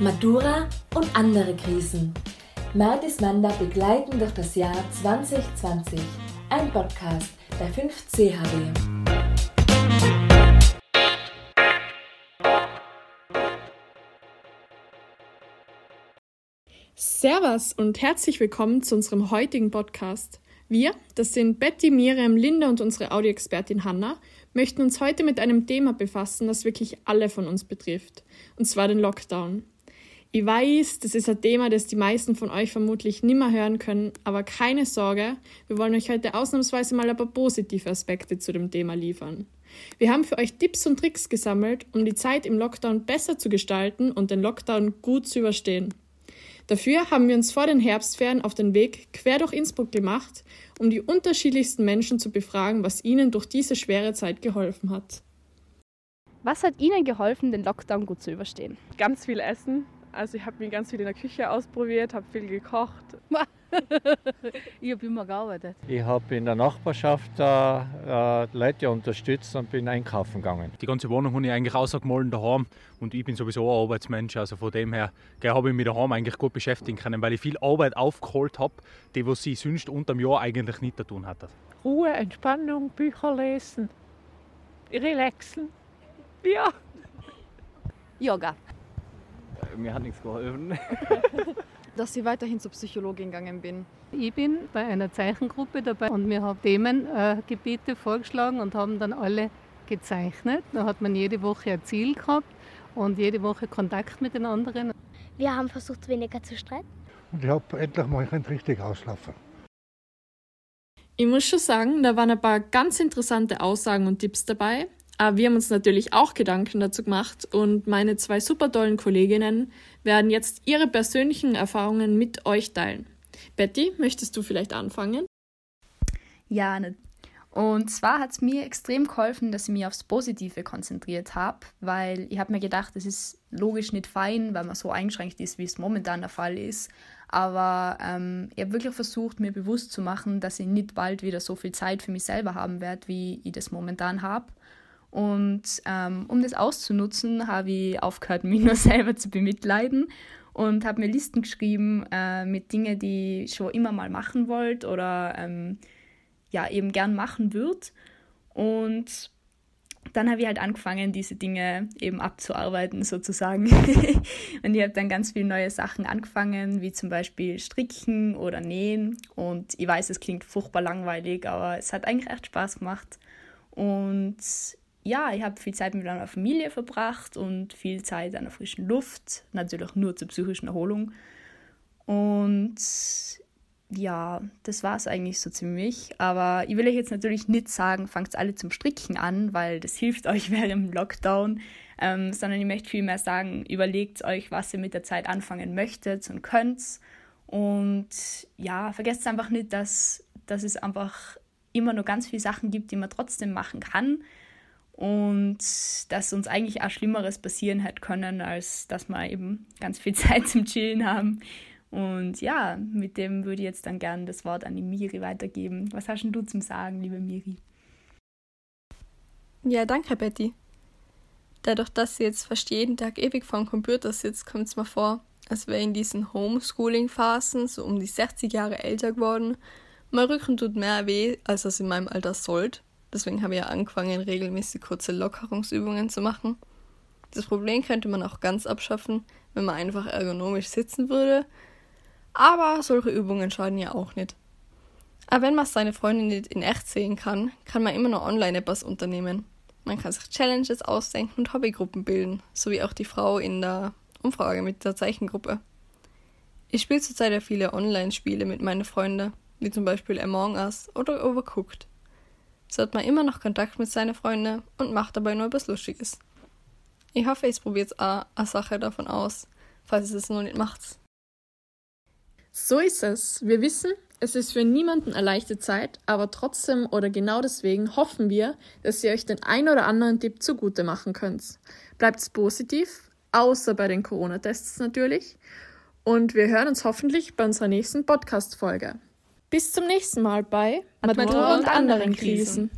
Matura und andere Krisen. Martis Manda begleiten durch das Jahr 2020. Ein Podcast der 5CHW. Servus und herzlich willkommen zu unserem heutigen Podcast. Wir, das sind Betty, Miriam, Linda und unsere Audioexpertin Hanna, möchten uns heute mit einem Thema befassen, das wirklich alle von uns betrifft, und zwar den Lockdown. Ich weiß, das ist ein Thema, das die meisten von euch vermutlich nimmer hören können, aber keine Sorge, wir wollen euch heute ausnahmsweise mal ein paar positive Aspekte zu dem Thema liefern. Wir haben für euch Tipps und Tricks gesammelt, um die Zeit im Lockdown besser zu gestalten und den Lockdown gut zu überstehen. Dafür haben wir uns vor den Herbstferien auf den Weg quer durch Innsbruck gemacht, um die unterschiedlichsten Menschen zu befragen, was ihnen durch diese schwere Zeit geholfen hat. Was hat Ihnen geholfen, den Lockdown gut zu überstehen? Ganz viel Essen, also ich habe mich ganz viel in der Küche ausprobiert, habe viel gekocht. ich habe immer gearbeitet. Ich habe in der Nachbarschaft äh, äh, Leute unterstützt und bin einkaufen gegangen. Die ganze Wohnung habe ich eigentlich ausgemahlen daheim und ich bin sowieso ein Arbeitsmensch. Also von dem her habe ich mich daheim eigentlich gut beschäftigen können, weil ich viel Arbeit aufgeholt habe, die was sie sonst unter dem Jahr eigentlich nicht zu tun hatte. Ruhe, Entspannung, Bücher lesen, relaxen. Ja. Yoga mir hat nichts geholfen. Dass ich weiterhin zur Psychologin gegangen bin. Ich bin bei einer Zeichengruppe dabei und wir haben Themengebiete äh, vorgeschlagen und haben dann alle gezeichnet. Da hat man jede Woche ein Ziel gehabt und jede Woche Kontakt mit den anderen. Wir haben versucht, weniger zu streiten. Und ich habe endlich mal richtig auslaufen. Ich muss schon sagen, da waren ein paar ganz interessante Aussagen und Tipps dabei. Aber wir haben uns natürlich auch Gedanken dazu gemacht und meine zwei super tollen Kolleginnen werden jetzt ihre persönlichen Erfahrungen mit euch teilen. Betty, möchtest du vielleicht anfangen? Ja, und zwar hat es mir extrem geholfen, dass ich mich aufs Positive konzentriert habe, weil ich habe mir gedacht, es ist logisch nicht fein, weil man so eingeschränkt ist, wie es momentan der Fall ist. Aber ähm, ich habe wirklich versucht, mir bewusst zu machen, dass ich nicht bald wieder so viel Zeit für mich selber haben werde, wie ich das momentan habe. Und ähm, um das auszunutzen, habe ich aufgehört, mich nur selber zu bemitleiden und habe mir Listen geschrieben äh, mit Dingen, die ich schon immer mal machen wollte oder ähm, ja eben gern machen würde. Und dann habe ich halt angefangen, diese Dinge eben abzuarbeiten sozusagen. und ich habe dann ganz viele neue Sachen angefangen, wie zum Beispiel Stricken oder Nähen. Und ich weiß, es klingt furchtbar langweilig, aber es hat eigentlich echt Spaß gemacht. Und ja, ich habe viel Zeit mit meiner Familie verbracht und viel Zeit an der frischen Luft, natürlich nur zur psychischen Erholung. Und ja, das war es eigentlich so ziemlich. Aber ich will euch jetzt natürlich nicht sagen, fangt alle zum Stricken an, weil das hilft euch während dem Lockdown, ähm, sondern ich möchte vielmehr sagen, überlegt euch, was ihr mit der Zeit anfangen möchtet und könnt. Und ja, vergesst einfach nicht, dass, dass es einfach immer nur ganz viele Sachen gibt, die man trotzdem machen kann und dass uns eigentlich auch Schlimmeres passieren hätte können, als dass wir eben ganz viel Zeit zum Chillen haben. Und ja, mit dem würde ich jetzt dann gerne das Wort an die Miri weitergeben. Was hast denn du zum Sagen, liebe Miri? Ja, danke, Betty. Dadurch, dass sie jetzt fast jeden Tag ewig vor dem Computer sitzt, kommt es mir vor, als wäre in diesen Homeschooling-Phasen so um die 60 Jahre älter geworden. Mein Rücken tut mehr weh, als es in meinem Alter sollte. Deswegen habe ich ja angefangen, regelmäßig kurze Lockerungsübungen zu machen. Das Problem könnte man auch ganz abschaffen, wenn man einfach ergonomisch sitzen würde. Aber solche Übungen schaden ja auch nicht. Aber wenn man seine Freunde nicht in echt sehen kann, kann man immer noch online etwas unternehmen. Man kann sich Challenges ausdenken und Hobbygruppen bilden, so wie auch die Frau in der Umfrage mit der Zeichengruppe. Ich spiele zurzeit ja viele Online-Spiele mit meinen Freunden, wie zum Beispiel Among Us oder Overcooked. So hat man immer noch Kontakt mit seinen Freunden und macht dabei nur etwas Lustiges. Ich hoffe, es probiert auch eine Sache davon aus, falls es es noch nicht macht. So ist es. Wir wissen, es ist für niemanden eine leichte Zeit, aber trotzdem oder genau deswegen hoffen wir, dass ihr euch den ein oder anderen Tipp zugute machen könnt. Bleibt positiv, außer bei den Corona-Tests natürlich. Und wir hören uns hoffentlich bei unserer nächsten Podcast-Folge. Bis zum nächsten Mal bei Matura und anderen Krisen.